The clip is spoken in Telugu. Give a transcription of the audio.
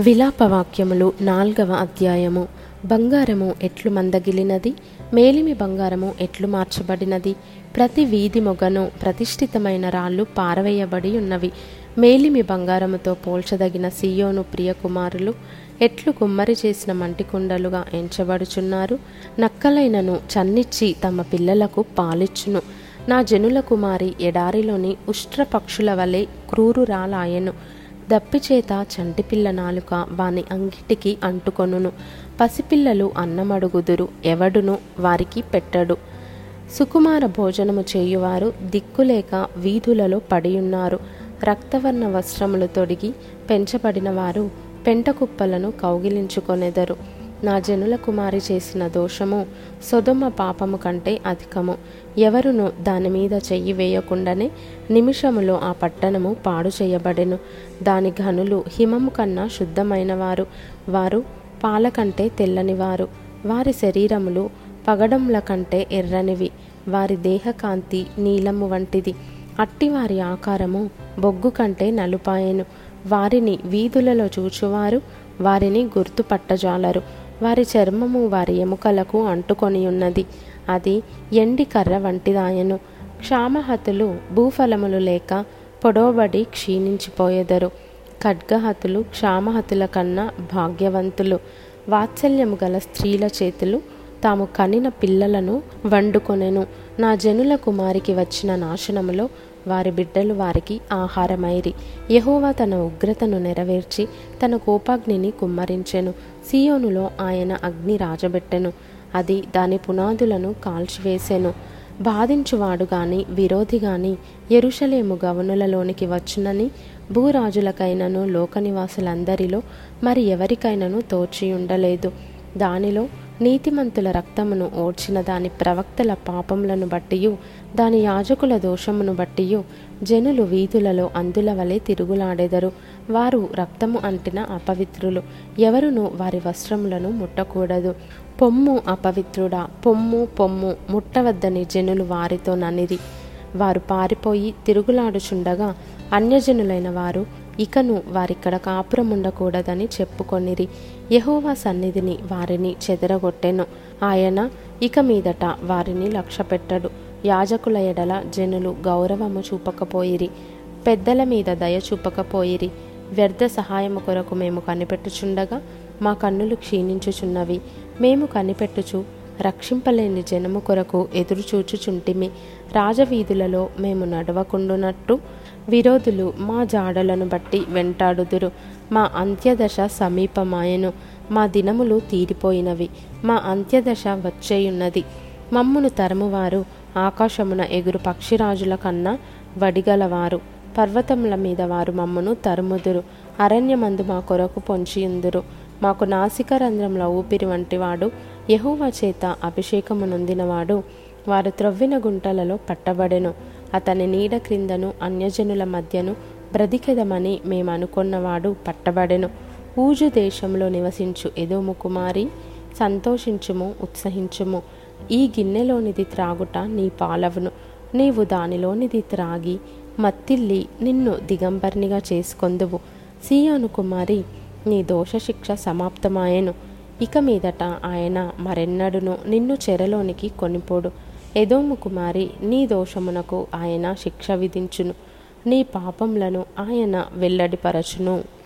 విలాపవాక్యములు నాల్గవ అధ్యాయము. బంగారము ఎట్లు మందగిలినది? మేలిమి బంగారము ఎట్లు మార్చబడినది? ప్రతి వీధి మొగను ప్రతిష్ఠితమైన రాళ్ళు పారవేయబడి ఉన్నవి. మేలిమి బంగారముతో పోల్చదగిన సియోను ప్రియకుమారులు ఎట్లు కుమ్మరి చేసిన మంటికుండలుగా ఎంచబడుచున్నారు? నక్కలైనను చన్నిచ్చి తమ పిల్లలకు పాలిచ్చును. నా జనుల కుమారి ఎడారిలోని ఉష్ట్ర పక్షుల వలె క్రూరురాలాయను. దప్పిచేత చంటిపిల్ల నాలుక వాని అంగిటికి అంటుకొనును. పసిపిల్లలు అన్నమడుగుదురు. ఎవడును? వారికి పెట్టడు. సుకుమార భోజనము చేయువారు దిక్కులేక వీధులలో పడియున్నారు. రక్తవర్ణ వస్త్రములు తొడిగి పెంచబడిన వారు పెంటకుప్పలను కౌగిలించుకొనెదరు. నా జనుల కుమారి చేసిన దోషము సొదొమ పాపము కంటే అధికము. ఎవరును దాని మీద చెయ్యి వేయకుండానే నిమిషములో ఆ పట్టణము పాడు చేయబడెను. దాని ఘనులు హిమము కన్నా శుద్ధమైనవారు. వారు వారు పాల కంటే తెల్లనివారు వారి శరీరములు పగడంల కంటే ఎర్రనివి. వారి దేహకాంతి నీలము వంటిది. అట్టివారి ఆకారము బొగ్గు కంటే నలుపాయెను. వారిని వీధులలో చూచువారు. వారిని గుర్తుపట్టజాలరు. వారి చర్మము వారి ఎముకలకు అంటుకొని ఉన్నది. అది ఎండి కర్ర వంటిదాయను. క్షామహతులు భూఫలములు లేక పొడవబడి క్షీణించిపోయెదరు. ఖడ్గహతులు క్షామహతుల కన్నా భాగ్యవంతులు. వాత్సల్యము గల స్త్రీల చేతులు తాము కనిన పిల్లలను వండుకొనెను. నా జనుల కుమారికి వచ్చిన నాశనములో వారి బిడ్డలు వారికి ఆహారమైరి. యహోవా తన ఉగ్రతను నెరవేర్చి తన కోపాగ్నిని కుమ్మరించెను. సియోనులో ఆయన అగ్ని రాజబెట్టెను. అది దాని పునాదులను కాల్చివేసెను. బాధించువాడు గాని విరోధి గాని ఎరుషలేము గవనులలోనికి వచ్చునని భూరాజులకైనను లోకనివాసులందరిలో మరి ఎవరికైనను తోచి ఉండలేదు దానిలో నీతిమంతుల రక్తమును ఓడ్చిన దాని ప్రవక్తల పాపములను బట్టియు దాని యాజకుల దోషమును బట్టియు జనులు వీధులలో అందుల వలె తిరుగులాడెదరు. వారు రక్తము అంటిన అపవిత్రులు ఎవరును వారి వస్త్రములను ముట్టకూడదు. పొమ్ము అపవిత్రుడా పొమ్ము పొమ్ము ముట్టవద్దని జనులు వారితో ననిరి. వారు పారిపోయి తిరుగులాడుచుండగా అన్యజనులైన వారు ఇకను వారిక్కడ కాపురం ఉండకూడదని చెప్పుకొనిరి. యహోవా సన్నిధిని వారిని చెదరగొట్టెను. ఆయన ఇక మీదట వారిని లక్ష్యపెట్టడు. యాజకుల ఎడల జనులు గౌరవము చూపకపోయిరి. పెద్దల మీద దయ చూపకపోయిరి. వ్యర్థ సహాయము కొరకు మేము కనిపెట్టుచుండగా మా కన్నులు క్షీణించుచున్నవి. మేము కనిపెట్టుచు రక్షింపలేని జనము కొరకు ఎదురుచూచుచుంటిమి రాజవీధులలో మేము నడవకుండునట్టు విరోధులు మా జాడలను బట్టి వెంటాడుదురు. మా అంత్యదశ సమీపమాయను. మా దినములు తీరిపోయినవి. మా అంత్యదశ వచ్చేయున్నది. మమ్మును తరమువారు ఆకాశమున ఎగురు పక్షిరాజుల కన్నా వడిగలవారు. పర్వతముల మీద వారు మమ్మను తరుముదురు. అరణ్యమందు మా కొరకు పొంచియుందురు. మాకు నాసిక రంధ్రంలో ఊపిరి వంటివాడు యహోవా చేత అభిషేకము నొందినవాడు వారు త్రవ్విన గుంటలలో పట్టబడెను. అతని నీడ క్రిందను అన్యజనుల మధ్యను బ్రతికెదమని మేము అనుకున్నవాడు పట్టబడెను. ఊజు దేశంలో నివసించు ఎదోము కుమారి సంతోషించుము ఉత్సహించుము. ఈ గిన్నెలోనిది త్రాగుట నీ పాలవును. నీవు దానిలోనిది త్రాగి మత్తిల్లి నిన్ను దిగంబర్నిగా చేసుకొందువు. సియోను కుమారి నీ దోషశిక్ష సమాప్తమాయెను. ఇక మీదట ఆయన మరెన్నడును నిన్ను చెరలోనికి కొనిపోడు. ఎదోము కుమారి నీ దోషమునకు ఆయన శిక్ష విధించును. నీ పాపములను ఆయన వెల్లడిపరచును.